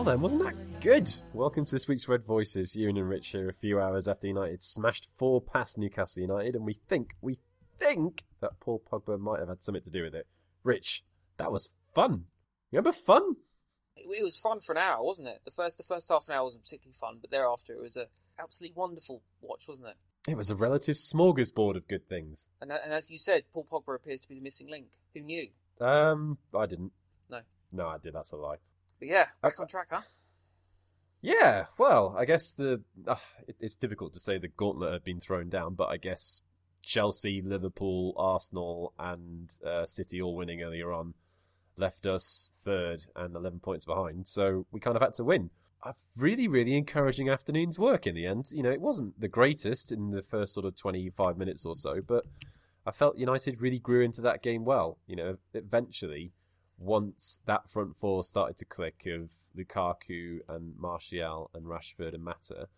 Well then, wasn't that good? Welcome to this week's Red Voices. Ewan and Rich here a few hours after United smashed four past Newcastle United, and we think, we think that Paul Pogba might have had something to do with it. Rich, that was fun. You remember fun? It, it was fun for an hour, wasn't it? The first the first half an hour wasn't particularly fun, but thereafter it was a absolutely wonderful watch, wasn't it? It was a relative smorgasbord of good things. And, and as you said, Paul Pogba appears to be the missing link. Who knew? Um, I didn't. No. No, I did. That's a lie. But yeah, back on track, huh? Yeah, well, I guess the uh, it, it's difficult to say the gauntlet had been thrown down, but I guess Chelsea, Liverpool, Arsenal, and uh, City all winning earlier on left us third and eleven points behind. So we kind of had to win. A really, really encouraging afternoon's work in the end. You know, it wasn't the greatest in the first sort of twenty-five minutes or so, but I felt United really grew into that game well. You know, eventually once that front four started to click of Lukaku and Martial and Rashford and Mata,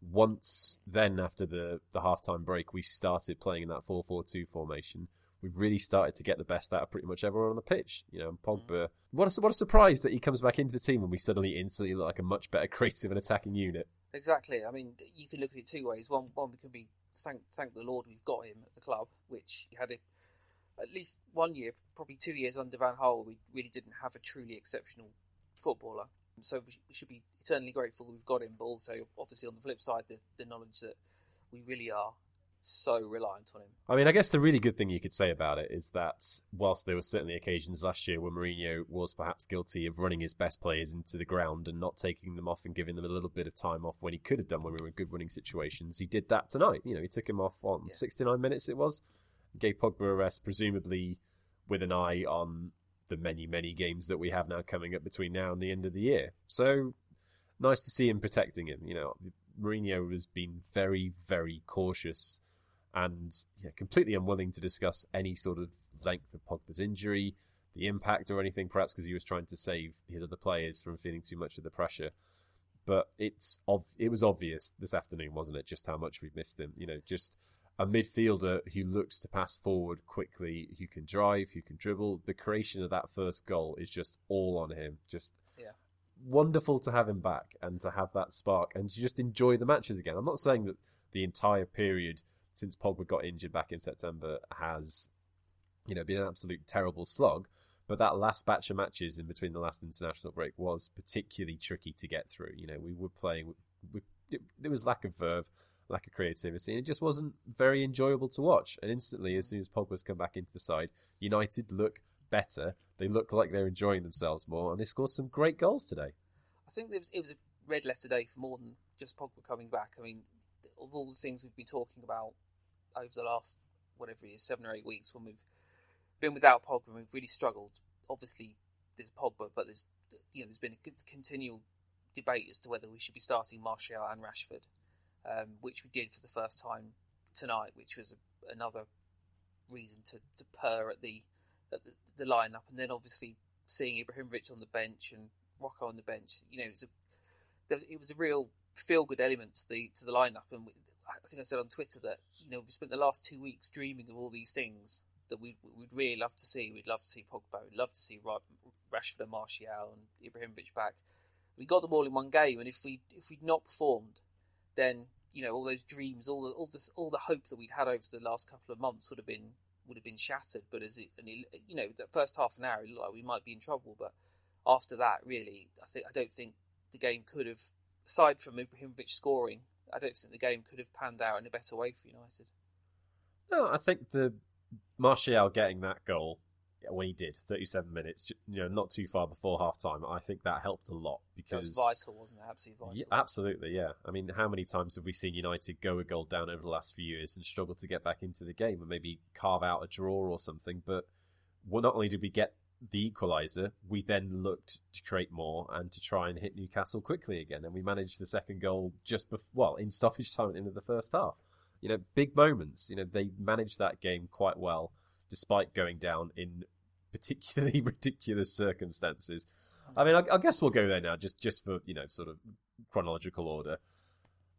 once then after the, the half-time break, we started playing in that 4-4-2 formation. We really started to get the best out of pretty much everyone on the pitch. You know, and Pogba, mm. what a, what a surprise that he comes back into the team and we suddenly instantly look like a much better creative and attacking unit. Exactly. I mean, you can look at it two ways. One, one we can be thank thank the Lord we've got him at the club, which he had a, at least one year, probably two years under Van Gaal, we really didn't have a truly exceptional footballer. So we we should be eternally grateful we've got him. But also, obviously, on the flip side, the, the knowledge that we really are so reliant on him. I mean, I guess the really good thing you could say about it is that whilst there were certainly occasions last year where Mourinho was perhaps guilty of running his best players into the ground and not taking them off and giving them a little bit of time off when he could have done when we were in good winning situations, he did that tonight. You know, he took him off on Yeah. 69 minutes it was, gave Pogba a rest, presumably with an eye on the many, many games that we have now coming up between now and the end of the year. So nice to see him protecting him. You know, Mourinho has been very, very cautious and yeah, completely unwilling to discuss any sort of length of Pogba's injury, the impact or anything, perhaps because he was trying to save his other players from feeling too much of the pressure. But it's it was obvious this afternoon, wasn't it, just how much we've missed him. You know, just a midfielder who looks to pass forward quickly, who can drive, who can dribble. The creation of that first goal is just all on him. Just Yeah. wonderful to have him back and to have that spark and to just enjoy the matches again. I'm not saying that the entire period since Pogba got injured back in September has, you know, been an absolute terrible slog. But that last batch of matches in between the last international break was particularly tricky to get through. You know, we were playing, we, it, there was lack of verve, lack of creativity, and it just wasn't very enjoyable to watch. And instantly, as soon as Pogba's come back into the side, United look better. They look like they're enjoying themselves more, and they scored some great goals today. I think it was, it was a red letter day for more than just Pogba coming back. I mean, of all the things we've been talking about over the last whatever it is, seven or eight weeks, when we've been without Pogba, and we've really struggled. Obviously, there's Pogba, but there's you know there's been a continual debate as to whether we should be starting Martial and Rashford, um, which we did for the first time tonight, which was a, another reason to, to purr at the at the, the lineup, and then obviously seeing Ibrahimovic on the bench and Rojo on the bench, you know, it was a it was a real feel good element to the to the lineup, and we, I think I said on Twitter that you know we spent the last two weeks dreaming of all these things that we would really love to see. We'd love to see Pogba, we'd love to see Ra- Rashford and Martial and Ibrahimovic back. We got them all in one game, and if we if we'd not performed, then you know all those dreams, all the all the all the hope that we'd had over the last couple of months would have been would have been shattered. But as it, and it you know, that first half an hour, it looked like we might be in trouble. But after that, really, I think I don't think the game could have, aside from Ibrahimovic scoring, I don't think the game could have panned out in a better way for United. No, I think the Martial getting that goal when he did, 37 minutes, you know, not too far before half time, I think that helped a lot because It was vital, wasn't it? Absolutely vital. Yeah, absolutely, yeah. I mean, how many times have we seen United go a goal down over the last few years and struggle to get back into the game and maybe carve out a draw or something? But well, not only did we get the equaliser, we then looked to create more and to try and hit Newcastle quickly again, and we managed the second goal just bef- well in stoppage time into the first half. You know, big moments. You know, they managed that game quite well despite going down in particularly ridiculous circumstances. I mean, I, I guess we'll go there now, just just for you know, sort of chronological order.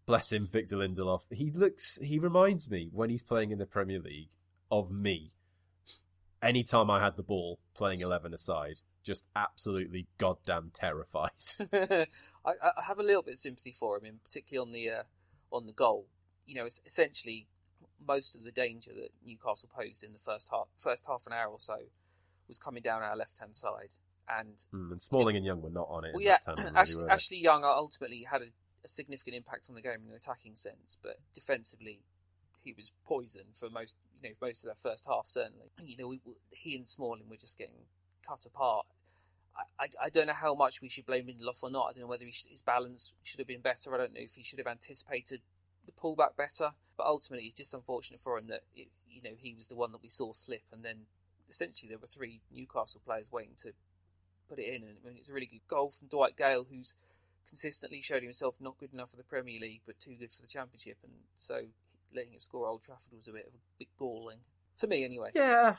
Bless him, Victor Lindelof. He looks, he reminds me when he's playing in the Premier League of me. Anytime I had the ball, playing eleven aside, just absolutely goddamn terrified. I, I have a little bit of sympathy for him, and particularly on the uh, on the goal. You know, it's essentially most of the danger that Newcastle posed in the first half first half an hour or so was coming down our left hand side, and mm, and Smalling it, and Young were not on it. Well, yeah, Ashley, Ashley, Young ultimately had a, a, significant impact on the game in an attacking sense, but defensively he was poison for most you know most of that first half. Certainly, you know, we, he and Smalling were just getting cut apart. I, I, I don't know how much we should blame Lindelof or not. I don't know whether should, his balance should have been better. I don't know if he should have anticipated the pullback better. But ultimately, it's just unfortunate for him that it, you know he was the one that we saw slip, and then essentially there were three Newcastle players waiting to put it in. And I mean, it's a really good goal from Dwight Gayle, who's consistently showed himself not good enough for the Premier League, but too good for the Championship, and so letting him score Old Trafford was a bit of a bit galling to me, anyway. Yeah.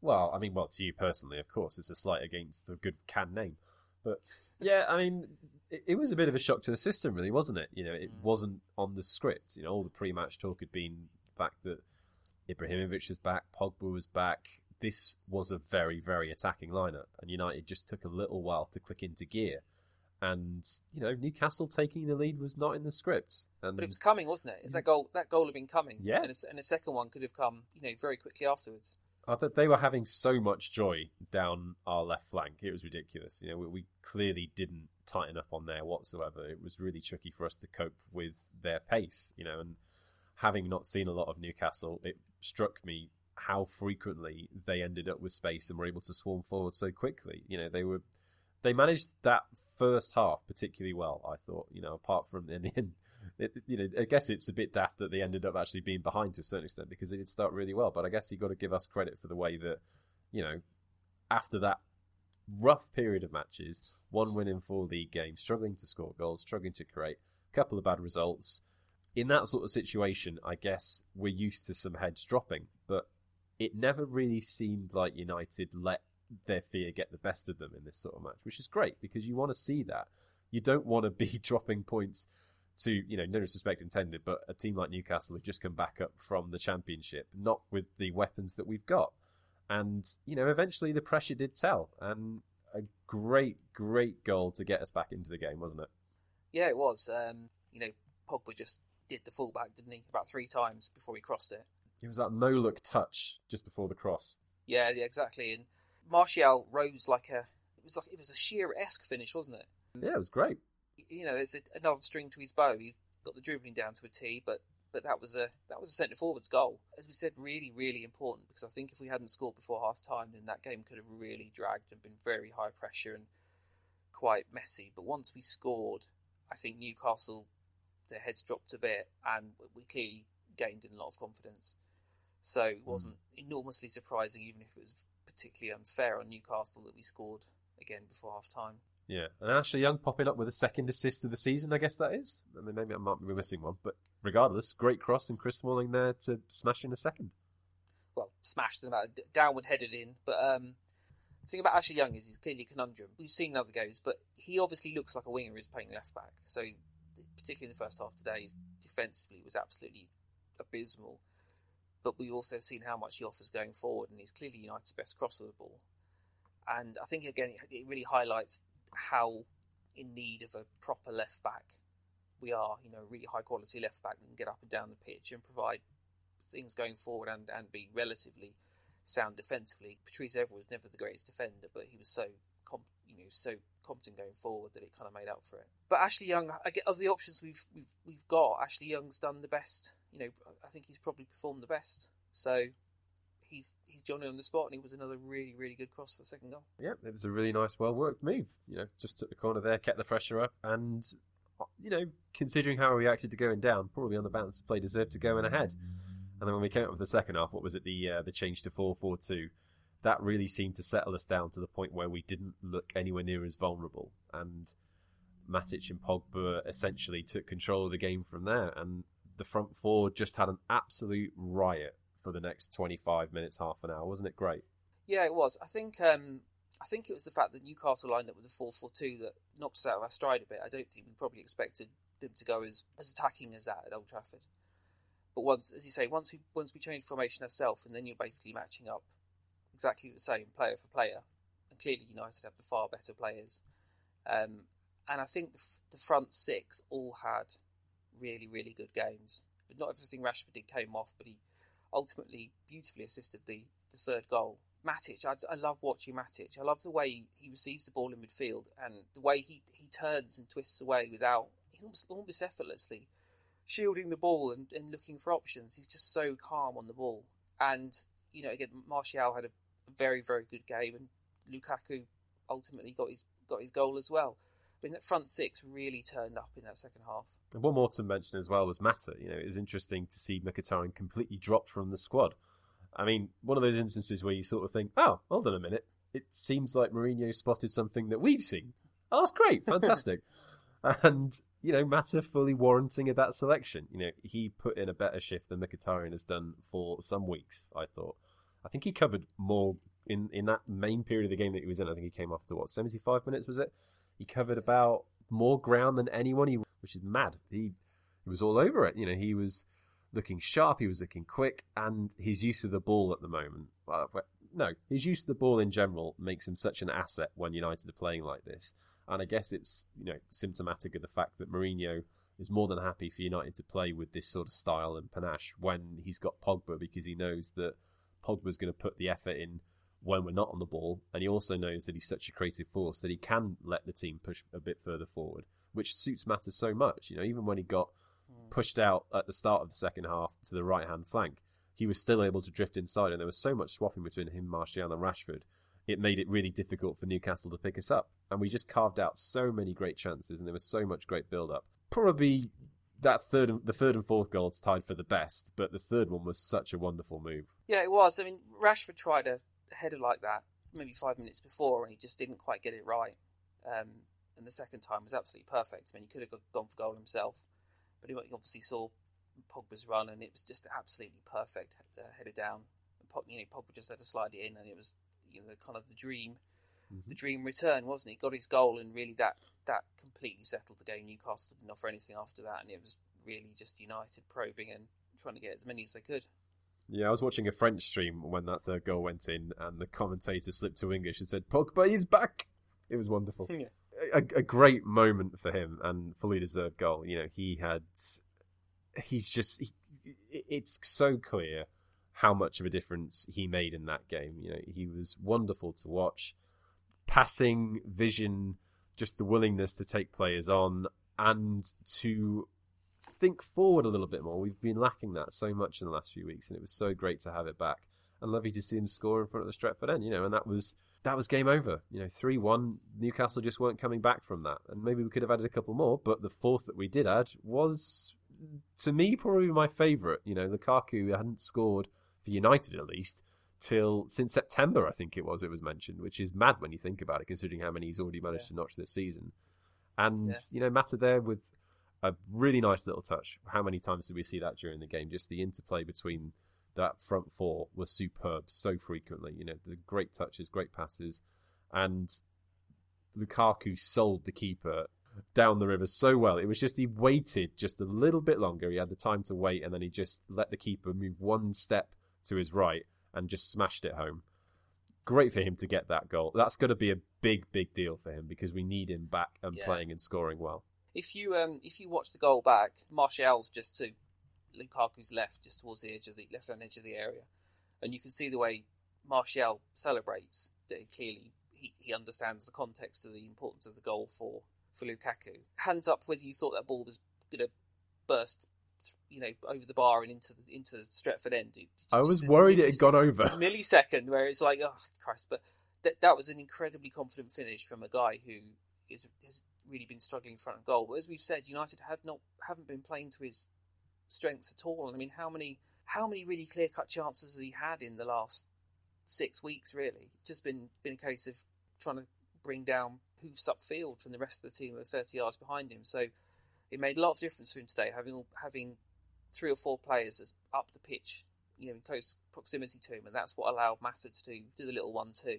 Well, I mean, well, to you personally, of course, it's a slight against the good can name, but yeah, I mean, it, it, was a bit of a shock to the system, really, wasn't it? You know, it mm. wasn't on the script. You know, all the pre-match talk had been the fact that Ibrahimovic was back, Pogba was back. This was a very, very attacking lineup, and United just took a little while to click into gear. And you know, Newcastle taking the lead was not in the script. And but it was coming, wasn't it? That goal, that goal had been coming. Yeah, and a, and a second one could have come, you know, very quickly afterwards. Uh, I thought they were having so much joy down our left flank. It was ridiculous. You know, we, we clearly didn't tighten up on there whatsoever. It was really tricky for us to cope with their pace, you know, and having not seen a lot of Newcastle, it struck me how frequently they ended up with space and were able to swarm forward so quickly. You know, they were they managed that first half particularly well. I thought, you know, apart from in the end, it, you know, I guess it's a bit daft that they ended up actually being behind to a certain extent because they did start really well. But I guess you've got to give us credit for the way that, you know, after that rough period of matches, one win in four league games, struggling to score goals, struggling to create, a couple of bad results. In that sort of situation, I guess we're used to some heads dropping, but it never really seemed like United let their fear get the best of them in this sort of match, which is great because you want to see that. You don't want to be dropping points to, you know, no disrespect intended, but a team like Newcastle have just come back up from the championship, not with the weapons that we've got. And, you know, eventually the pressure did tell. And a great, great goal to get us back into the game, wasn't it? Yeah, it was. Um, you know, Pogba just did the fullback, didn't he? About three times before he crossed it. It was that no look touch just before the cross. Yeah, yeah, exactly. And Martial rose like a it was like it was a sheer esque finish, wasn't it? Yeah, it was great. You know, there's a, another string to his bow. He got the dribbling down to a T, but but that was a that was a centre forward's goal. As we said, really, really important because I think if we hadn't scored before half time, then that game could have really dragged and been very high pressure and quite messy. But once we scored, I think Newcastle their heads dropped a bit, and we clearly gained in a lot of confidence. So it hmm. wasn't enormously surprising, even if it was particularly unfair on Newcastle that we scored again before half time. Yeah, and Ashley Young popping up with a second assist of the season, I guess that is. I mean, maybe I might be missing one, but regardless, great cross and Chris Smalling there to smash in a second. Well, smashed about downward headed in, but um, the thing about Ashley Young is he's clearly a conundrum. We've seen in other goes, but he obviously looks like a winger who's playing left back. So, particularly in the first half today, defensively was absolutely abysmal. But we've also seen how much he offers going forward, and he's clearly United's best crosser of the ball. And I think again, it really highlights how in need of a proper left back we are. You know, really high quality left back that can get up and down the pitch and provide things going forward and, and be relatively sound defensively. Patrice Evra was never the greatest defender, but he was so you know so competent going forward that it kind of made up for it. But Ashley Young, I get of the options we've we've we've got, Ashley Young's done the best. You know, I think he's probably performed the best. So he's he's Johnny on the spot, and he was another really really good cross for the second goal. Yeah, it was a really nice, well worked move. You know, just took the corner there, kept the pressure up, and you know, considering how we reacted to going down, probably on the balance of play deserved to go in ahead. And then when we came up with the second half, what was it? The uh, the change to four four two. That really seemed to settle us down to the point where we didn't look anywhere near as vulnerable. And Matic and Pogba essentially took control of the game from there. And the front four just had an absolute riot for the next 25 minutes, half an hour. Wasn't it great? Yeah, it was. I think um, I think it was the fact that Newcastle lined up with a 4 4 2 that knocked us out of our stride a bit. I don't think we probably expected them to go as, as attacking as that at Old Trafford. But once, as you say, once we once we changed formation ourselves, and then you're basically matching up exactly the same player for player, and clearly United have the far better players. Um, and I think the, the, front six all had really, really good games. But not everything Rashford did came off, but he ultimately beautifully assisted the, the third goal. Matic, I, I love watching Matic. I love the way he receives the ball in midfield and the way he, he turns and twists away without almost, almost effortlessly shielding the ball and, and looking for options. He's just so calm on the ball. And, you know, again, Martial had a very, very good game and Lukaku ultimately got his got his goal as well. I mean, that front six really turned up in that second half. And one more to mention as well was Mata. You know, it was interesting to see Mkhitaryan completely dropped from the squad. I mean, one of those instances where you sort of think, oh, hold on a minute. It seems like Mourinho spotted something that we've seen. Oh, that's great. Fantastic. and, you know, Mata fully warranting of that selection. You know, he put in a better shift than Mkhitaryan has done for some weeks, I thought. I think he covered more in, in that main period of the game that he was in. I think he came after, what, 75 minutes, was it? He covered about more ground than anyone, he, which is mad. He, he was all over it. You know, he was looking sharp, he was looking quick, and his use of the ball at the moment. Well, no, his use of the ball in general makes him such an asset when United are playing like this. And I guess it's you know symptomatic of the fact that Mourinho is more than happy for United to play with this sort of style and panache when he's got Pogba because he knows that Pogba's going to put the effort in when we're not on the ball, and he also knows that he's such a creative force that he can let the team push a bit further forward, which suits Mata so much. You know, even when he got hmm. pushed out at the start of the second half to the right hand flank, he was still able to drift inside, and there was so much swapping between him, Martial, and Rashford. It made it really difficult for Newcastle to pick us up, and we just carved out so many great chances, and there was so much great build up. Probably that third, the third and fourth goals tied for the best, but the third one was such a wonderful move. Yeah, it was. I mean, Rashford tried a header like that maybe five minutes before, and he just didn't quite get it right. Um, and the second time was absolutely perfect. I mean, he could have gone for goal himself, but he obviously saw Pogba's run, and it was just absolutely perfect uh, header down. You know, Pogba just had to slide it in, and it was you know kind of the dream, mm-hmm. the dream return, wasn't he? Got his goal, and really that that completely settled the game. Newcastle didn't offer anything after that, and it was really just United probing and trying to get as many as they could. Yeah, I was watching a French stream when that third goal went in, and the commentator slipped to English and said, "Pogba is back." It was wonderful. Yeah. A, a, great moment for him, and fully deserved goal. You know, he had. He's just. He, it's so clear how much of a difference he made in that game. You know, he was wonderful to watch. Passing, vision, just the willingness to take players on and to think forward a little bit more. We've been lacking that so much in the last few weeks, and it was so great to have it back. And lovely to see him score in front of the Stretford end, you know, and that was that was game over. You know, three one. Newcastle just weren't coming back from that, and maybe we could have added a couple more, but the fourth that we did add was, to me, probably my favourite. You know, Lukaku hadn't scored for United at least till since September, I think it was. It was mentioned, which is mad when you think about it, considering how many he's already managed yeah. to notch this season. And yeah. you know, Mata there with a really nice little touch. How many times did we see that during the game? Just the interplay between that front four was superb so frequently. You know, the great touches, great passes, and Lukaku sold the keeper down the river so well. It was just he waited just a little bit longer. He had the time to wait, and then he just let the keeper move one step to his right and just smashed it home. Great for him to get that goal. That's going to be a big, big deal for him because we need him back and yeah. playing and scoring well. If you um, if you watch the goal back, Martial's just to Lukaku's left, just towards the edge of the left hand edge of the area, and you can see the way Martial celebrates. That clearly, he, he understands the context of the importance of the goal for for Lukaku. Hands up whether you thought that ball was going to burst, you know, over the bar and into the into the Stretford end. It, I was worried it had gone over. Millisecond where it's like, oh Christ! But that that was an incredibly confident finish from a guy who is has really been struggling in front of goal. But as we've said, United have not haven't been playing to his strengths at all. And I mean, how many how many really clear cut chances has he had in the last six weeks? Really, it's just been been a case of trying to bring down hoofs upfield from the rest of the team who are thirty yards behind him. So it made a lot of difference for him today, having having three or four players up the pitch, you know, in close proximity to him, and that's what allowed Mata to do, do the little one-two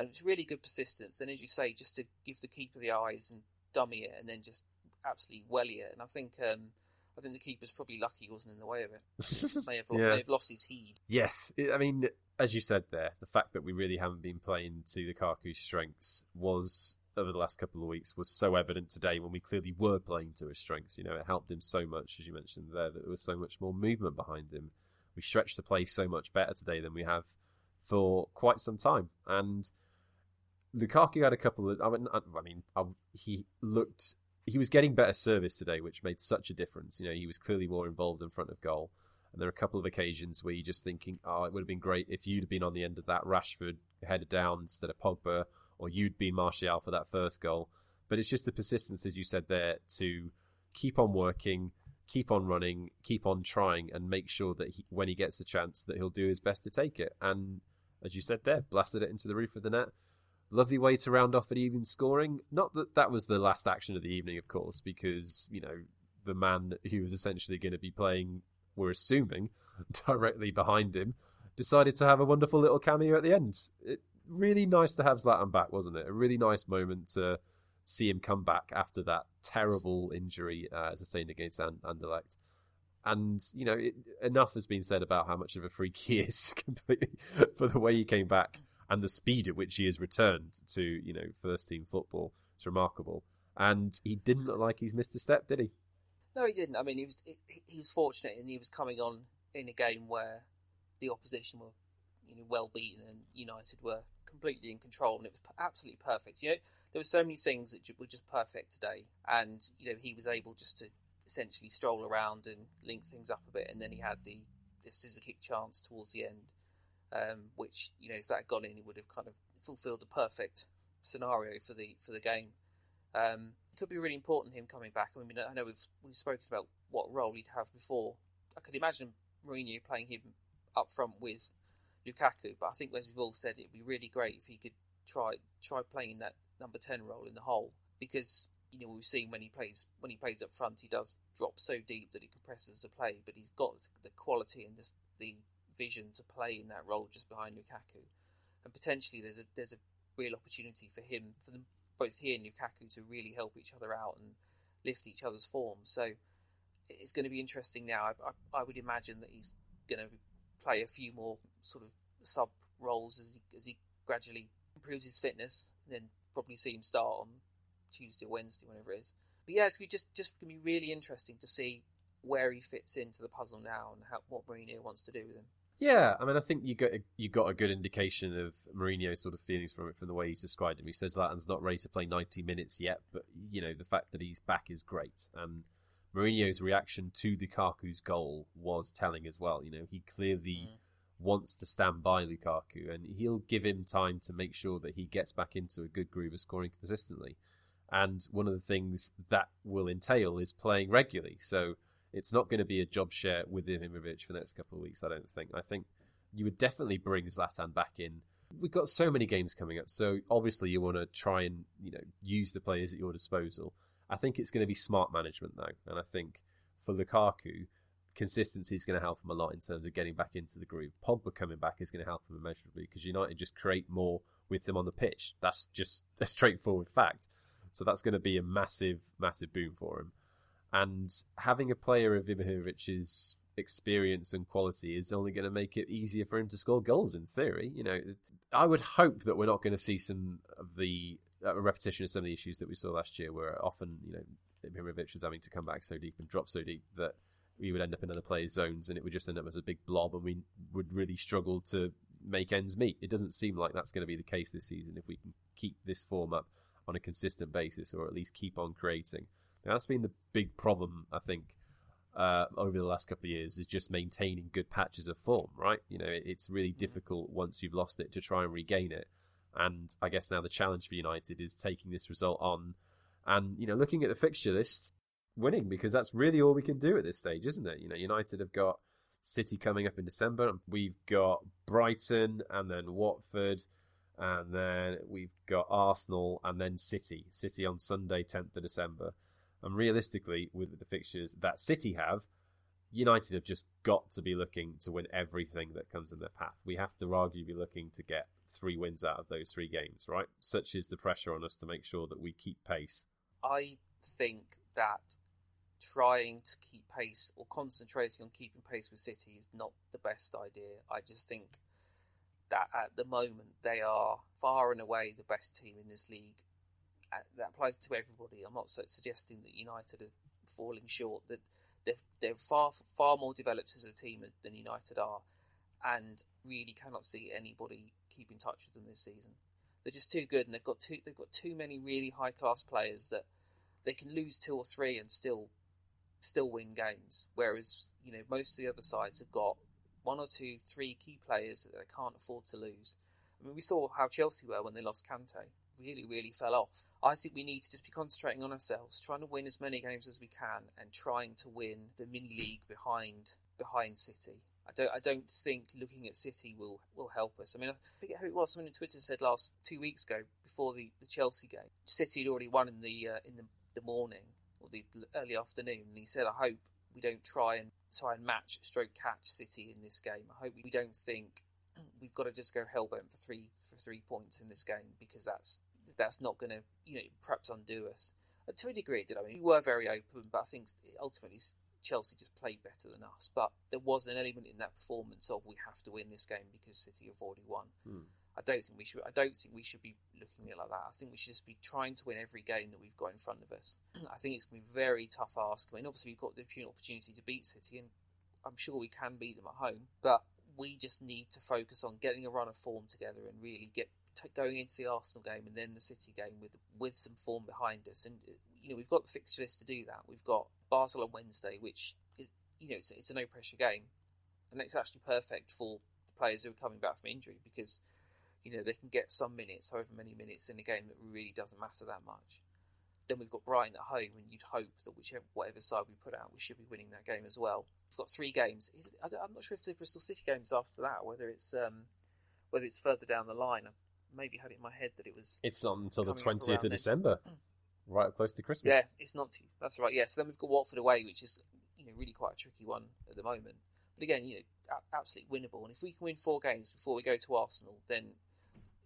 and it's really good persistence. Then, as you say, just to give the keeper the eyes and dummy it, and then just absolutely welly it. And I think um, I think the keeper's probably lucky he wasn't in the way of it. may, have, yeah. may have lost his heed. Yes, I mean, as you said there, the fact that we really haven't been playing to Lukaku's strengths was over the last couple of weeks was so evident today when we clearly were playing to his strengths. You know, it helped him so much, as you mentioned there, that there was so much more movement behind him. We stretched the play so much better today than we have for quite some time. And Lukaku had a couple of. I mean, I mean, I, he looked. He was getting better service today, which made such a difference. You know, he was clearly more involved in front of goal. And there are a couple of occasions where you're just thinking, oh, it would have been great if you'd have been on the end of that Rashford headed down instead of Pogba, or you'd been Martial for that first goal. But it's just the persistence, as you said there, to keep on working, keep on running, keep on trying, and make sure that he, when he gets a chance, that he'll do his best to take it. And as you said there, blasted it into the roof of the net. Lovely way to round off an even scoring. Not that that was the last action of the evening, of course, because you know the man who was essentially going to be playing we're assuming, directly behind him, decided to have a wonderful little cameo at the end. It, really nice to have Zlatan back, wasn't it? A really nice moment to see him come back after that terrible injury uh, sustained against And- Anderlecht. And, you know, it, enough has been said about how much of a freak he is completely for the way he came back and the speed at which he has returned to, you know, first team football. It's remarkable. And he didn't look like he's missed a step, did he? No, he didn't. I mean, he was he, he was fortunate, and he was coming on in a game where the opposition were, you know, well beaten, and United were completely in control, and it was absolutely perfect. You know, there were so many things that were just perfect today, and you know, he was able just to essentially stroll around and link things up a bit, and then he had the the scissor kick chance towards the end, um, which you know, if that had gone in, it would have kind of fulfilled the perfect scenario for the for the game. Um, it could be really important him coming back. I mean, I know we've we've spoken about what role he'd have before. I could imagine Mourinho playing him up front with Lukaku, but I think as we've all said, it'd be really great if he could try try playing that number ten role in the hole because you know we've seen when he plays when he plays up front, he does drop so deep that it compresses the play, but he's got the quality and the, the vision to play in that role just behind Lukaku, and potentially there's a there's a real opportunity for him for them both he and Lukaku to really help each other out and lift each other's form. So it's going to be interesting now. I, I, I would imagine that he's going to play a few more sort of sub roles as he, as he gradually improves his fitness, and then probably see him start on Tuesday or Wednesday, whenever it is. But yeah, it's just just going to be really interesting to see where he fits into the puzzle now and how, what Mourinho wants to do with him. Yeah, I mean, I think you got a, you got a good indication of Mourinho's sort of feelings from it from the way he's described him. He says Zlatan's not ready to play 90 minutes yet, but you know the fact that he's back is great, and Mourinho's reaction to Lukaku's goal was telling as well. You know, he clearly mm. Wants to stand by Lukaku, and he'll give him time to make sure that he gets back into a good groove of scoring consistently. And one of the things that will entail is playing regularly. So it's not going to be a job share with Ibrahimovic for the next couple of weeks, I don't think. I think you would definitely bring Zlatan back in. We've got so many games coming up, so obviously you want to try and you know use the players at your disposal. I think it's going to be smart management though, and I think for Lukaku, consistency is going to help him a lot in terms of getting back into the groove. Pogba coming back is going to help him immeasurably because United just create more with him on the pitch. That's just a straightforward fact. So that's going to be a massive, massive boom for him. And having a player of Ibrahimovic's experience and quality is only going to make it easier for him to score goals. In theory, you know, I would hope that we're not going to see some of the uh, repetition of some of the issues that we saw last year, where often you know Ibrahimovic was having to come back so deep and drop so deep that we would end up in other players' zones, and it would just end up as a big blob, and we would really struggle to make ends meet. It doesn't seem like that's going to be the case this season if we can keep this form up on a consistent basis, or at least keep on creating. Now, that's been the big problem, I think, uh, over the last couple of years is just maintaining good patches of form, right? You know, it's really difficult once you've lost it to try and regain it. And I guess now the challenge for United is taking this result on and, you know, looking at the fixture list, winning, because that's really all we can do at this stage, isn't it? You know, United have got City coming up in December. We've got Brighton and then Watford. And then we've got Arsenal and then City. City on Sunday, 10th of December. And realistically, with the fixtures that City have, United have just got to be looking to win everything that comes in their path. We have to arguably be looking to get three wins out of those three games, right? Such is the pressure on us to make sure that we keep pace. I think that trying to keep pace or concentrating on keeping pace with City is not the best idea. I just think that at the moment they are far and away the best team in this league. Uh, that applies to everybody. I'm not suggesting that United are falling short. That they're, they're far far more developed as a team than United are, and really cannot see anybody keep in touch with them this season. They're just too good, and they've got too they've got too many really high class players that they can lose two or three and still still win games. Whereas you know most of the other sides have got one or two, three key players that they can't afford to lose. I mean, we saw how Chelsea were when they lost Kante. Really, really fell off. I think we need to just be concentrating on ourselves, trying to win as many games as we can, and trying to win the mini league behind behind City. I don't. I don't think looking at City will will help us. I mean, I forget who it was. Someone on Twitter said last two weeks ago, before the, the Chelsea game, City had already won in the uh, in the, the morning or the early afternoon, and he said, "I hope we don't try and try and match stroke catch City in this game. I hope we don't think we've got to just go hellbent for three for three points in this game because that's that's not going to you know perhaps undo us. Uh, to a degree, it did. I mean, we were very open, but I think ultimately Chelsea just played better than us, but there was an element in that performance of we have to win this game because City have already won. Hmm. I don't think we should. I don't think we should be looking at it like that. I think we should just be trying to win every game that we've got in front of us. I think it's going to be a very tough ask. I mean, obviously we've got the opportunity to beat City, and I'm sure we can beat them at home. But we just need to focus on getting a run of form together and really get t- going into the Arsenal game and then the City game with with some form behind us. And uh, you know, we've got the fixture list to do that. We've got Basel on Wednesday, which is, you know, it's, it's a no pressure game, and it's actually perfect for the players who are coming back from injury because, you know, they can get some minutes, however many minutes in a game that really doesn't matter that much. Then we've got Brighton at home, and you'd hope that whichever whatever side we put out, we should be winning that game as well. We've got three games. I'm not sure if the Bristol City games after that, whether it's um, whether it's further down the line. I maybe had it in my head that it was. It's not until the twentieth of December. right up close to Christmas. Yeah, it's not too. That's right. Yeah, so then we've got Watford away, which is you know really quite a tricky one at the moment. But again, you know, absolutely winnable. And if we can win four games before we go to Arsenal, then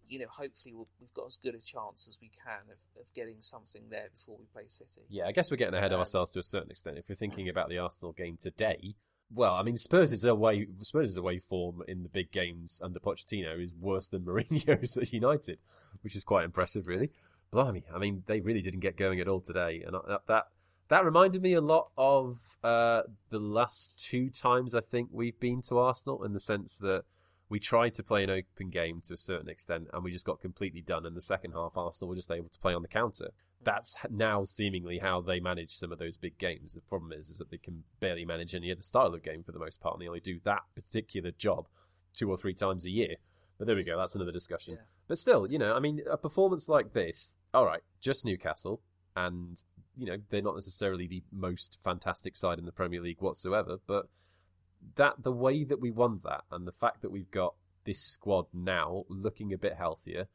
you know hopefully we we have got as good a chance as we can of, of getting something there before we play City. Yeah, I guess we're getting ahead of um, ourselves to a certain extent. If we're thinking about the Arsenal game today, well, I mean, Spurs is away. Spurs' is away form in the big games under Pochettino is worse than Mourinho's at United, which is quite impressive, really blimey, I mean, they really didn't get going at all today, and that that reminded me a lot of uh, the last two times I think we've been to Arsenal, in the sense that we tried to play an open game to a certain extent, and we just got completely done. In the second half, Arsenal were just able to play on the counter. That's now seemingly how they manage some of those big games. The problem is, is that they can barely manage any other style of game for the most part, and they only do that particular job two or three times a year. But there we go. That's another discussion. Yeah. But still, you know, I mean, a performance like this, all right, just Newcastle, and you know they're not necessarily the most fantastic side in the Premier League whatsoever, but that the way that we won that, and the fact that we've got this squad now looking a bit healthier,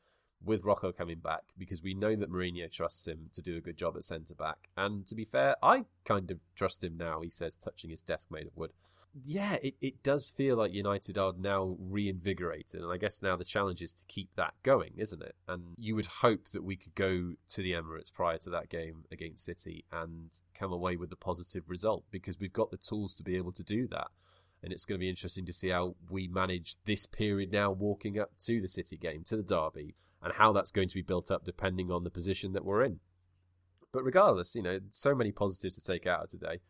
with Rojo coming back, because we know that Mourinho trusts him to do a good job at centre back, and to be fair, I kind of trust him now. He says, touching his desk made of wood yeah, it, it does feel like United are now reinvigorated, and I guess now the challenge is to keep that going, isn't it? And you would hope that we could go to the Emirates prior to that game against City and come away with a positive result because we've got the tools to be able to do that. And it's going to be interesting to see how we manage this period now walking up to the City game, to the Derby, and how that's going to be built up depending on the position that we're in. But regardless, you know, so many positives to take out of today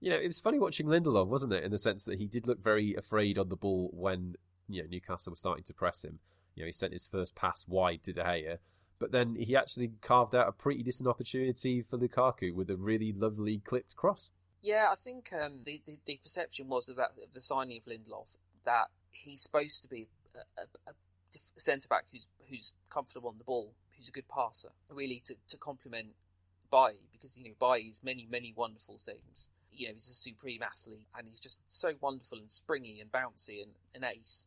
you know, it was funny watching Lindelof, wasn't it? In the sense that he did look very afraid on the ball when you know Newcastle was starting to press him. You know, he sent his first pass wide to De Gea, but then he actually carved out a pretty decent opportunity for Lukaku with a really lovely clipped cross. Yeah, I think um, the, the, the perception was of that of the signing of Lindelof that he's supposed to be a, a, a centre back who's who's comfortable on the ball, who's a good passer, really to, to complement Bailly because you know Bailly's many many wonderful things you know, he's a supreme athlete and he's just so wonderful and springy and bouncy and an ace.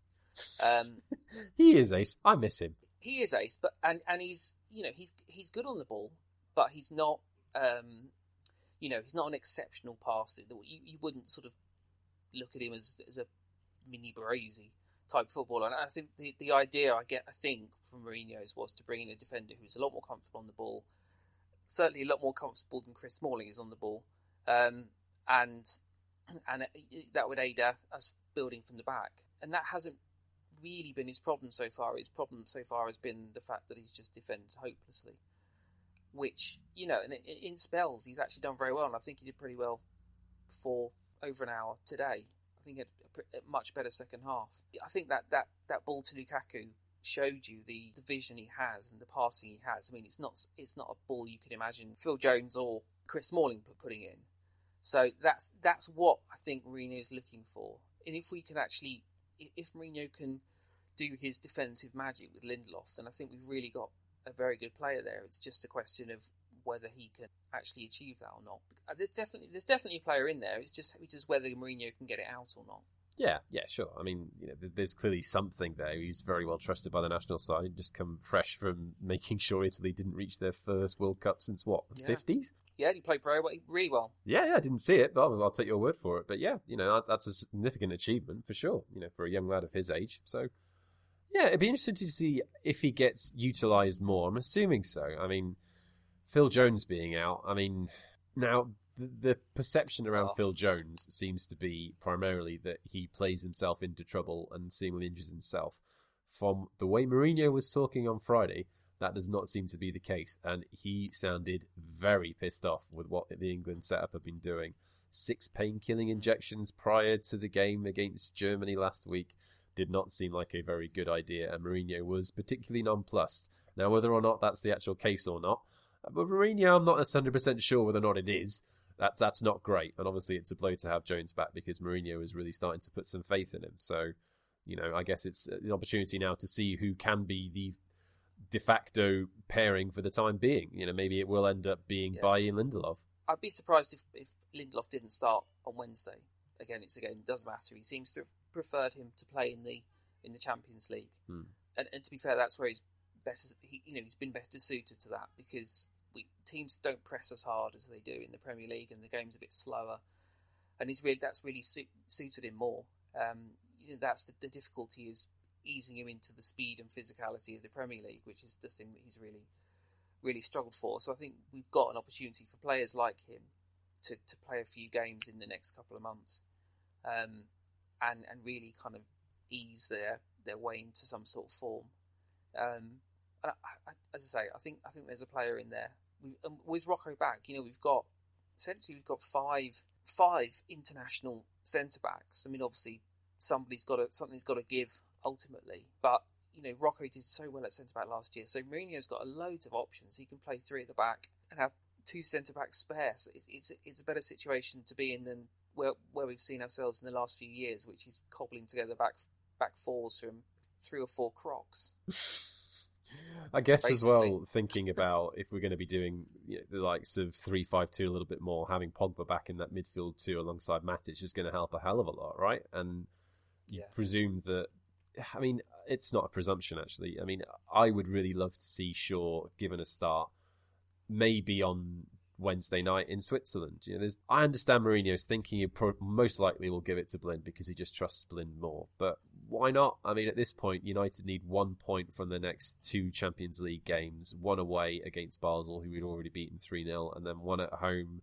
Um, he is ace. I miss him. He is ace, but and and he's you know he's he's good on the ball, but he's not um, you know he's not an exceptional passer. You you wouldn't sort of look at him as as a mini Baresi type footballer. And I think the the idea I get I think from Mourinho's was to bring in a defender who's a lot more comfortable on the ball, certainly a lot more comfortable than Chris Smalling is on the ball. Um, and and that would aid us building from the back. And that hasn't really been his problem so far. His problem so far has been the fact that he's just defended hopelessly, which you know, in, in spells he's actually done very well, and I think he did pretty well for over an hour today. I think he had a, a much better second half. I think that, that, that ball to Lukaku showed you the, the vision he has and the passing he has. I mean, it's not it's not a ball you could imagine Phil Jones or Chris Smalling putting in. So that's that's what I think Mourinho is looking for. And if we can actually, if Mourinho can do his defensive magic with Lindelof, then I think we've really got a very good player there. It's just a question of whether he can actually achieve that or not. Uh, there's definitely there's definitely a player in there. It's just it's just whether Mourinho can get it out or not. Yeah, yeah, sure. I mean, you know, there's clearly something there. He's very well trusted by the national side. Just come fresh from making sure Italy didn't reach their first World Cup since what the fifties. Yeah. yeah, he played very well, really well. Yeah, yeah, I didn't see it, but I'll, I'll, take your word for it. But yeah, you know, that's a significant achievement for sure. You know, for a young lad of his age. So yeah, it'd be interesting to see if he gets utilised more. I'm assuming so. I mean, Phil Jones being out. I mean, now the, the perception around oh. Phil Jones seems to be primarily that he plays himself into trouble and seemingly injures himself. From the way Mourinho was talking on Friday, that does not seem to be the case, and he sounded very pissed off with what the England setup had been doing. Six pain-killing injections prior to the game against Germany last week did not seem like a very good idea, and Mourinho was particularly nonplussed. Now, whether or not that's the actual case or not, uh, but Mourinho, I'm not 100% sure whether or not it is. That's that's not great, and obviously it's a blow to have Jones back because Mourinho is really starting to put some faith in him. So, you know, I guess it's uh, an opportunity now to see who can be the de facto pairing for the time being. You know, maybe it will end up being yeah. Bailly and Lindelof. I'd be surprised if, if Lindelof didn't start on Wednesday. Again, it's again it doesn't matter. He seems to have preferred him to play in the in the Champions League, hmm. and, and to be fair, that's where he's best. He, you know, he's been better suited to that because we teams don't press as hard as they do in the Premier League, and the game's a bit slower. And he's really that's really su- suited him more. Um, you know, that's the, the, difficulty is easing him into the speed and physicality of the Premier League, which is the thing that he's really really struggled for. So I think we've got an opportunity for players like him to, to play a few games in the next couple of months, um, and and really kind of ease their their way into some sort of form. Um, I, I, as I say, I think I think there's a player in there um, with Rojo back, you know, we've got essentially we've got five five international centre backs. I mean, obviously somebody's got to something's got to give ultimately, but you know, Rojo did so well at centre back last year, so Mourinho's got loads of options. He can play three at the back and have two centre backs spare. So it's, it's it's a better situation to be in than where where we've seen ourselves in the last few years, which is cobbling together back back fours from three or four crocs. I guess Basically. as well, thinking about if we're going to be doing you know, the likes of three five two a little bit more, having Pogba back in that midfield too alongside Matic is going to help a hell of a lot, right? And you yeah. presume that. I mean, it's not a presumption actually. I mean, I would really love to see Shaw given a start, maybe on Wednesday night in Switzerland. You know, I understand Mourinho's thinking he pro- most likely will give it to Blind because he just trusts Blind more. But why not? I mean, at this point, United need one point from the next two Champions League games: one away against Basel, who we'd already beaten three 0 and then one at home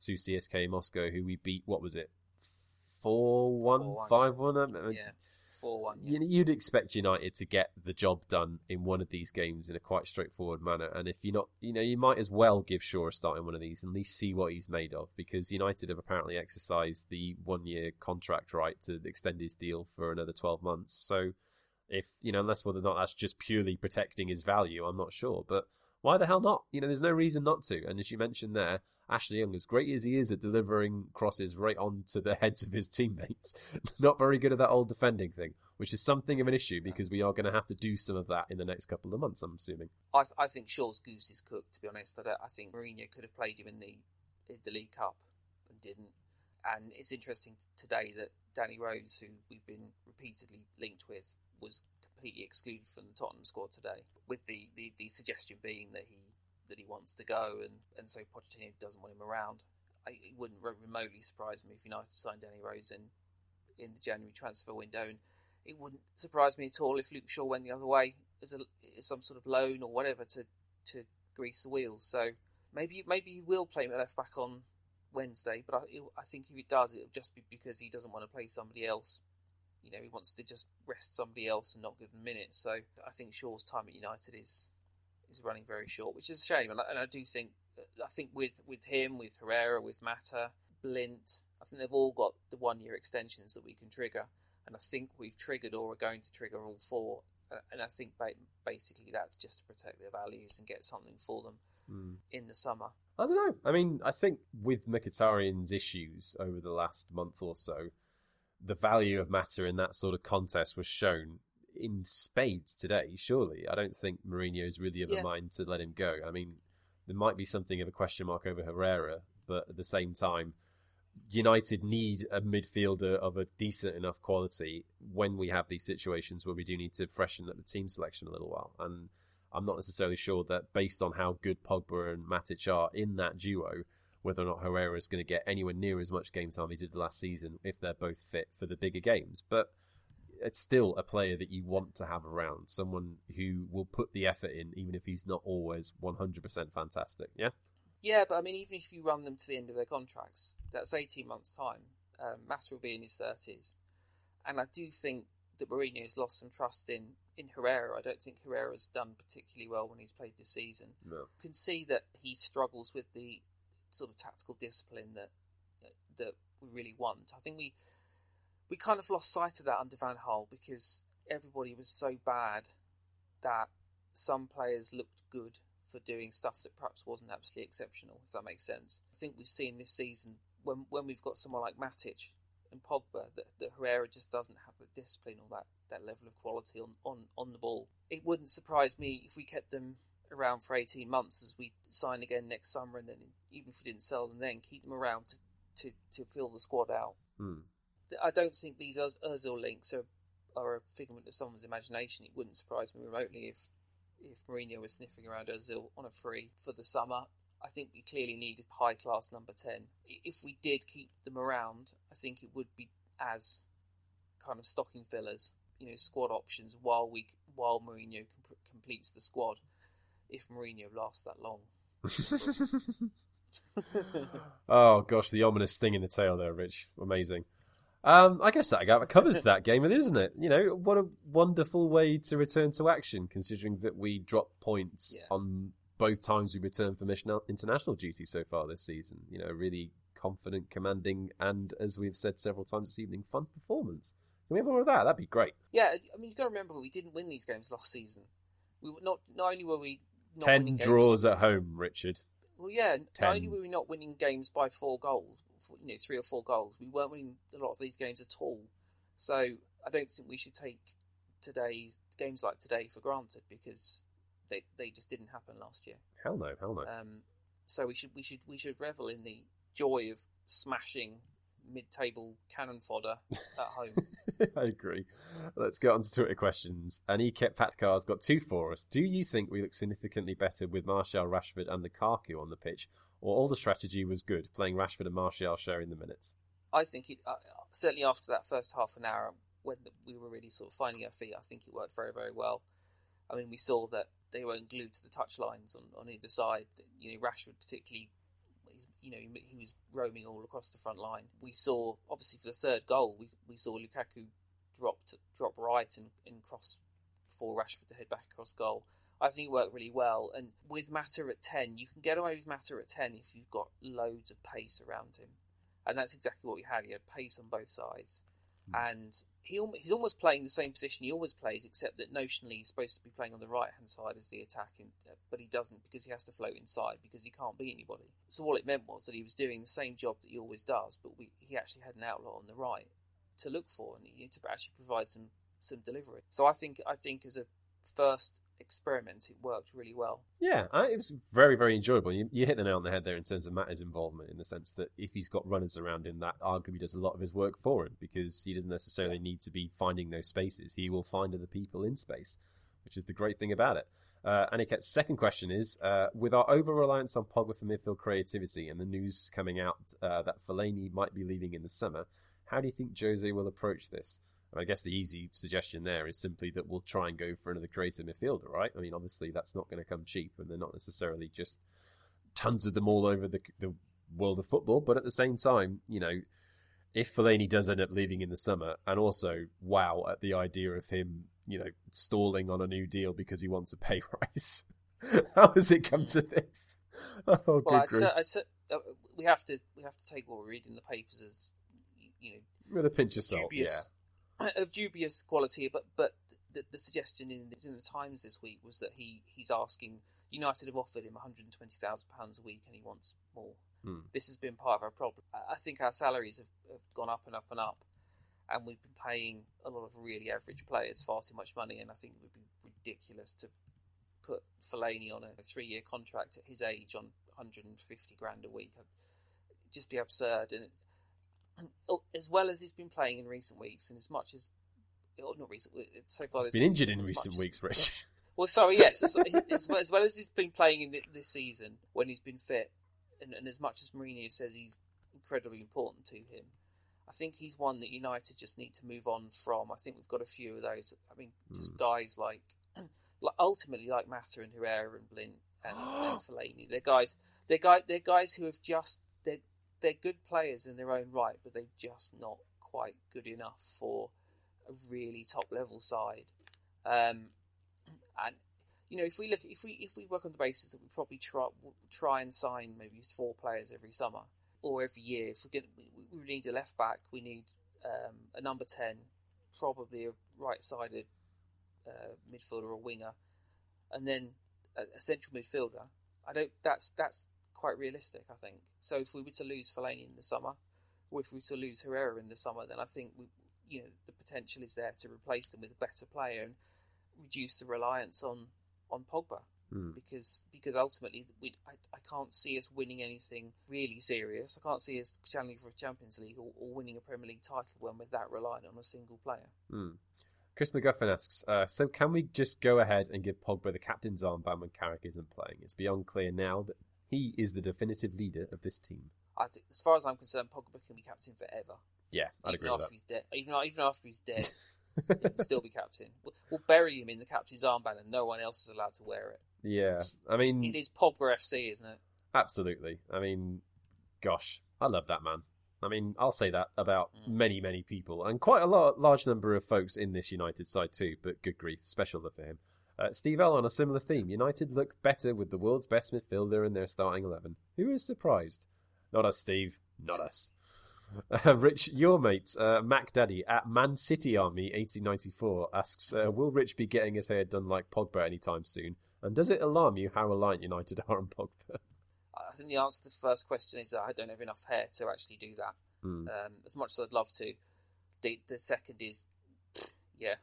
to CSKA Moscow, who we beat. What was it? Four one, five one. Yeah four one. Yeah. You'd expect United to get the job done in one of these games in a quite straightforward manner, and if you're not, you know, you might as well give Shaw a start in one of these and at least see what he's made of, because United have apparently exercised the one-year contract right to extend his deal for another twelve months. So, if you know, unless whether or not that's just purely protecting his value, I'm not sure, but why the hell not? You know, there's no reason not to. And as you mentioned there, Ashley Young, as great as he is at delivering crosses right onto the heads of his teammates, not very good at that old defending thing, which is something of an issue because we are going to have to do some of that in the next couple of months, I'm assuming. I, I think Shaw's goose is cooked, to be honest. I, I think Mourinho could have played him in the, in the League Cup and didn't. And it's interesting today that Danny Rose, who we've been repeatedly linked with, was completely excluded from the Tottenham squad today, with the, the, the suggestion being that he that he wants to go, and, and so Pochettino doesn't want him around. I, it wouldn't remotely surprise me if United signed Danny Rose in in the January transfer window, and it wouldn't surprise me at all if Luke Shaw went the other way as, a, as some sort of loan or whatever to to grease the wheels. So maybe maybe he will play left back on Wednesday, but I, I think if he does, it'll just be because he doesn't want to play somebody else you know he wants to just rest somebody else and not give them minutes. So I think Shaw's time at United is is running very short, which is a shame. And I, and I do think I think with with him, with Herrera, with Mata, Blind, I think they've all got the one year extensions that we can trigger, and I think we've triggered or are going to trigger all four. And I think basically that's just to protect their values and get something for them mm. in the summer. I don't know. I mean, I think with Mkhitaryan's issues over the last month or so, the value of Mata in that sort of contest was shown in spades today. Surely, I don't think Mourinho's really of yeah. a mind to let him go. I mean, there might be something of a question mark over Herrera, but at the same time, United need a midfielder of a decent enough quality when we have these situations where we do need to freshen up the team selection a little while. And I'm not necessarily sure that based on how good Pogba and Matic are in that duo, whether or not Herrera is going to get anywhere near as much game time as he did last season if they're both fit for the bigger games. But it's still a player that you want to have around, someone who will put the effort in, even if he's not always 100% fantastic. Yeah? Yeah, but I mean, even if you run them to the end of their contracts, that's 18 months' time. Um, Mata will be in his 30s. And I do think that Mourinho has lost some trust in, in Herrera. I don't think Herrera's done particularly well when he's played this season. No. You can see that he struggles with the sort of tactical discipline that that we really want. I think we we kind of lost sight of that under Van Gaal because everybody was so bad that some players looked good for doing stuff that perhaps wasn't absolutely exceptional, if that makes sense. I think we've seen this season when when we've got someone like Matic and Pogba that, that Herrera just doesn't have the discipline or that, that level of quality on, on, on the ball. It wouldn't surprise me if we kept them around for 18 months as we sign again next summer and then even if we didn't sell them then, keep them around to, to, to fill the squad out. Hmm. I don't think these Ozil links are, are a figment of someone's imagination. It wouldn't surprise me remotely if if Mourinho was sniffing around Ozil on a free for the summer. I think we clearly need a high class number 10. If we did keep them around, I think it would be as kind of stocking fillers, you know, squad options while we while Mourinho comp- completes the squad. If Mourinho lasts that long. oh gosh, the ominous sting in the tail there, Rich. Amazing. Um, I guess that covers that game, isn't it? You know, what a wonderful way to return to action, considering that we dropped points yeah. on both times we returned from international duty so far this season. You know, really confident, commanding, and as we've said several times this evening, fun performance. Can we have more of that? That'd be great. Yeah, I mean, you've got to remember we didn't win these games last season. We were not not only were we ten draws games, at home, Richard. Well, yeah, Ten. not only were we not winning games by four goals, you know, three or four goals, we weren't winning a lot of these games at all. So I don't think we should take today's games like today for granted because they they just didn't happen last year. Hell no, hell no. Um, so we should we should we should revel in the joy of smashing mid-table cannon fodder at home. I agree. Let's get on to Twitter questions. Aniket Patkar's got two for us. Do you think we look significantly better with Martial, Rashford, and Lukaku on the pitch, or all the strategy was good, playing Rashford and Martial sharing the minutes? I think it uh, certainly after that first half an hour when we were really sort of finding our feet, I think it worked very very well. I mean, we saw that they weren't glued to the touch lines on, on either side. You know, Rashford particularly you know, he was roaming all across the front line. We saw, obviously, for the third goal, we, we saw Lukaku drop to, drop right and, and cross for Rashford to head back across goal. I think it worked really well. And with Mata at 10, you can get away with Mata at 10 if you've got loads of pace around him. And that's exactly what we had. He had pace on both sides. And he he's almost playing the same position he always plays, except that notionally he's supposed to be playing on the right hand side as the attacking, uh, but he doesn't because he has to float inside because he can't beat anybody. So all it meant was that he was doing the same job that he always does, but we, he actually had an outlet on the right to look for and to actually provide some some delivery. So I think I think as a first experiment, it worked really well. Yeah, it was very, very enjoyable. You, you hit the nail on the head there in terms of Matt's involvement, in the sense that if he's got runners around him, that arguably does a lot of his work for him because he doesn't necessarily need to be finding those spaces. He will find other people in space, which is the great thing about it. Uh, Aniket's second question is uh, With our over reliance on Pogba for midfield creativity and the news coming out uh, that Fellaini might be leaving in the summer, how do you think Jose will approach this? I guess the easy suggestion there is simply that we'll try and go for another creative midfielder, right? I mean, obviously that's not going to come cheap, and they're not necessarily just tons of them all over the the world of football. But at the same time, you know, if Fellaini does end up leaving in the summer, and also wow at the idea of him, you know, stalling on a new deal because he wants a pay rise. How has it come to this? Oh, well, I'd good say, grief. I'd say, uh, we have to we have to take what we read in the papers as you know With a pinch of salt, dubious of dubious quality. But but the, the suggestion in, in the Times this week was that he he's asking United have offered him 120 thousand pounds a week and he wants more. Hmm. This has been part of our problem. I I think our salaries have, have gone up and up and up, and we've been paying a lot of really average players far too much money. And I think it would be ridiculous to put Fellaini on a three-year contract at his age on 150 grand a week. It'd just be absurd. And, and oh, as well as he's been playing in recent weeks, and as much as oh, not recent, uh, so far he's been injured in recent weeks, Rich. well, sorry, yes. As, as, well, as well as he's been playing in thi- this season when he's been fit, and, and as much as Mourinho says he's incredibly important to him, I think he's one that United just need to move on from. I think we've got a few of those. I mean, just hmm. guys like, like ultimately like Mata and Herrera and Blind and, and Fellaini. They're guys. They're guy. They're guys who have just they're they're good players in their own right, but they're just not quite good enough for a really top level side. Um, and you know, if we look, if we if we work on the basis that we probably try try and sign maybe four players every summer or every year, if we get we, we need a left back, we need um, a number ten, probably a right sided uh, midfielder or winger, and then a, a central midfielder. I don't. That's that's quite realistic. I think. So if we were to lose Fellaini in the summer, or if we were to lose Herrera in the summer, then I think we, you know, the potential is there to replace them with a better player and reduce the reliance on on Pogba. Hmm. Because because ultimately we I, I can't see us winning anything really serious. I can't see us challenging for a Champions League or, or winning a Premier League title when we're that reliant on a single player. Hmm. Chris McGuffin asks, uh, so can we just go ahead and give Pogba the captain's armband when Carrick isn't playing? It's beyond clear now that he is the definitive leader of this team. I think, as far as I'm concerned, Pogba can be captain forever. Yeah, I'd even agree with after that. he's dead. Even even after he's dead, he can still be captain. We'll, we'll bury him in the captain's armband, and no one else is allowed to wear it. Yeah, I mean, It is Pogba FC, isn't it? absolutely. I mean, gosh, I love that man. I mean, I'll say that about Mm. many, many people, and quite a lot, large number of folks in this United side too. But good grief, special love for him. Uh, Steve L on a similar theme. United look better with the world's best midfielder in their starting eleven. Who is surprised? Not us, Steve. Not us. Uh, Rich, your mate, uh, Mac Daddy at Man City Army 1894 asks, uh, "Will Rich be getting his hair done like Pogba anytime soon? And does it alarm you how reliant United are on Pogba?" I think the answer to the first question is I don't have enough hair to actually do that. Hmm. Um, as much as I'd love to. The the second is, yeah,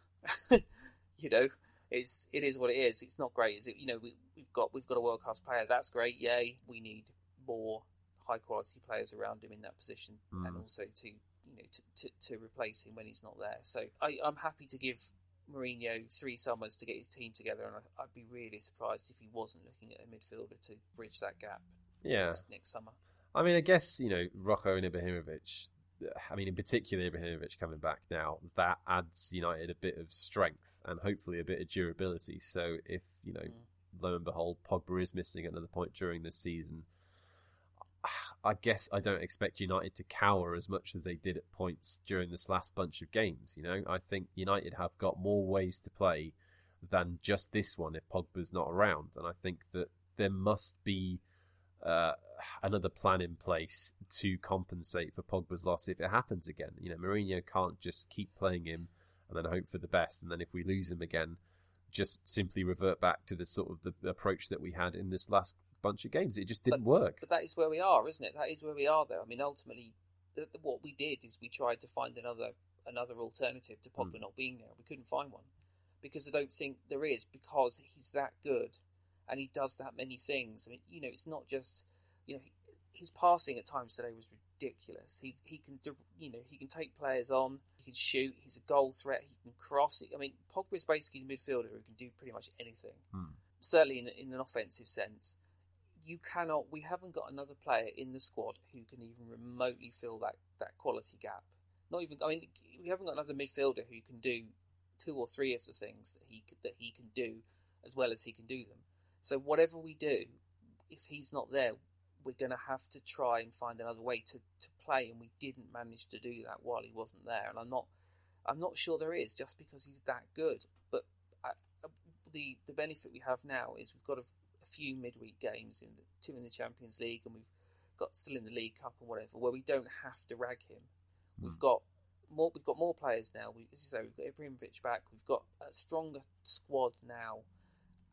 you know, it's it is what it is. It's not great, is it? You know, we, we've got we've got a world class player. That's great. Yay. We need more high quality players around him in that position, and Mm. also to you know to, to, to replace him when he's not there. So I, I'm happy to give Mourinho three summers to get his team together, and I, I'd be really surprised if he wasn't looking at a midfielder to bridge that gap Yeah, next, next summer. I mean, I guess you know Rojo and Ibrahimovic. I mean, in particular, Ibrahimovic coming back now, that adds United a bit of strength and hopefully a bit of durability. So if you know, Mm. lo and behold, Pogba is missing at another point during this season, I guess I don't expect United to cower as much as they did at points during this last bunch of games. You know, I think United have got more ways to play than just this one if Pogba's not around, and I think that there must be uh, another plan in place to compensate for Pogba's loss if it happens again. You know, Mourinho can't just keep playing him and then hope for the best, and then if we lose him again, just simply revert back to the sort of the approach that we had in this last bunch of games. It just didn't work. But that is where we are, isn't it? That is where we are, though. I mean, ultimately, th- what we did is we tried to find another another alternative to Pogba Mm. not being there. We couldn't find one because I don't think there is because he's that good and he does that many things. I mean, you know, it's not just you know his passing at times today was ridiculous. He he can you know he can take players on, he can shoot, he's a goal threat, he can cross. I mean, Pogba is basically the midfielder who can do pretty much anything. Hmm. Certainly in, in an offensive sense you cannot. We haven't got another player in the squad who can even remotely fill that, that quality gap. Not even. I mean, we haven't got another midfielder who can do two or three of the things that he could, that he can do as well as he can do them. So whatever we do, if he's not there, we're going to have to try and find another way to, to play, and we didn't manage to do that while he wasn't there. And I'm not I'm not sure there is just because he's that good. But I, uh, the the benefit we have now is we've got a, a few midweek games in the, two in the Champions League, and we've got still in the League Cup and whatever, where we don't have to rag him. Mm. We've got more. We've got more players now. We, as I say, we've got Ibrahimovic back. We've got a stronger squad now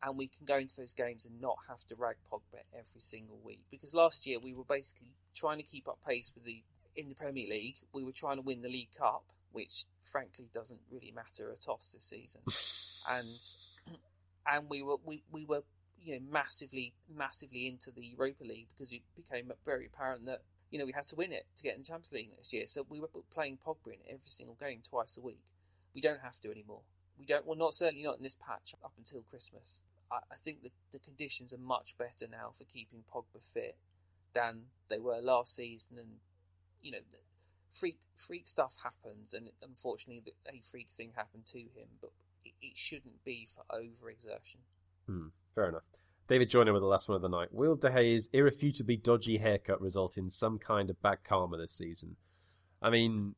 and we can go into those games and not have to rag Pogba every single week. Because last year we were basically trying to keep up pace with the in the Premier League. We were trying to win the League Cup, which frankly doesn't really matter a toss this season, and and we were we, we were you know massively massively into the Europa League because it became very apparent that you know we had to win it to get in the Champions League next year. So we were playing Pogba in every single game twice a week. We don't have to anymore we don't. Well, not certainly not in this patch up until Christmas. I, I think the the conditions are much better now for keeping Pogba fit than they were last season, and you know, freak freak stuff happens, and unfortunately, a freak thing happened to him, but it, it shouldn't be for overexertion. Hmm, fair enough. David Joyner with the last one of the night. Will De Gea's irrefutably dodgy haircut result in some kind of bad karma this season? I mean,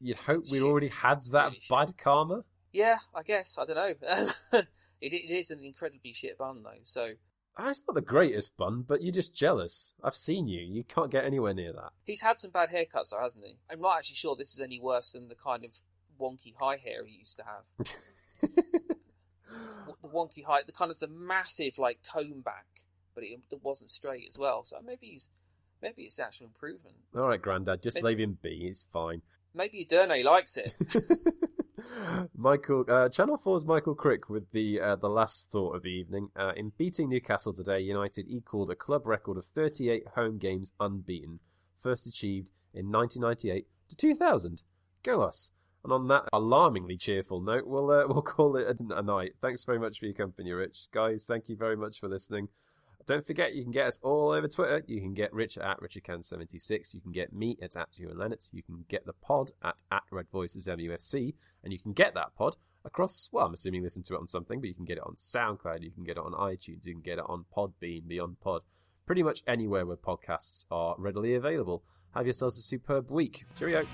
you'd hope we already had that really bad karma. Yeah, I guess. I don't know. it, it is an incredibly shit bun, though, so. Ah, it's not the greatest bun, but you're just jealous. I've seen you. You can't get anywhere near that. He's had some bad haircuts, though, hasn't he? I'm not actually sure this is any worse than the kind of wonky high hair he used to have. the wonky high, the kind of the massive like comb back, but it, it wasn't straight as well. So maybe he's maybe it's actual improvement. All right, Grandad, just maybe, leave him be. It's fine. Maybe Edurne likes it. Michael, uh, Channel 4's Michael Crick with the uh, the last thought of the evening. Uh, in beating Newcastle today, United equalled a club record of 38 home games unbeaten, first achieved in 1998 to 2000. Go us! And on that alarmingly cheerful note, we'll uh, we'll call it a, a night. Thanks very much for your company, Rich. Guys, thank you very much for listening. Don't forget, you can get us all over Twitter. You can get Rich at RichardCan76. You can get me at at Ewan Lennox. You can get the pod at at Red Voices MUFC. And you can get that pod across, well, I'm assuming you listen to it on something, but you can get it on SoundCloud. You can get it on iTunes. You can get it on Podbean, Beyond Pod. Pretty much anywhere where podcasts are readily available. Have yourselves a superb week. Cheerio.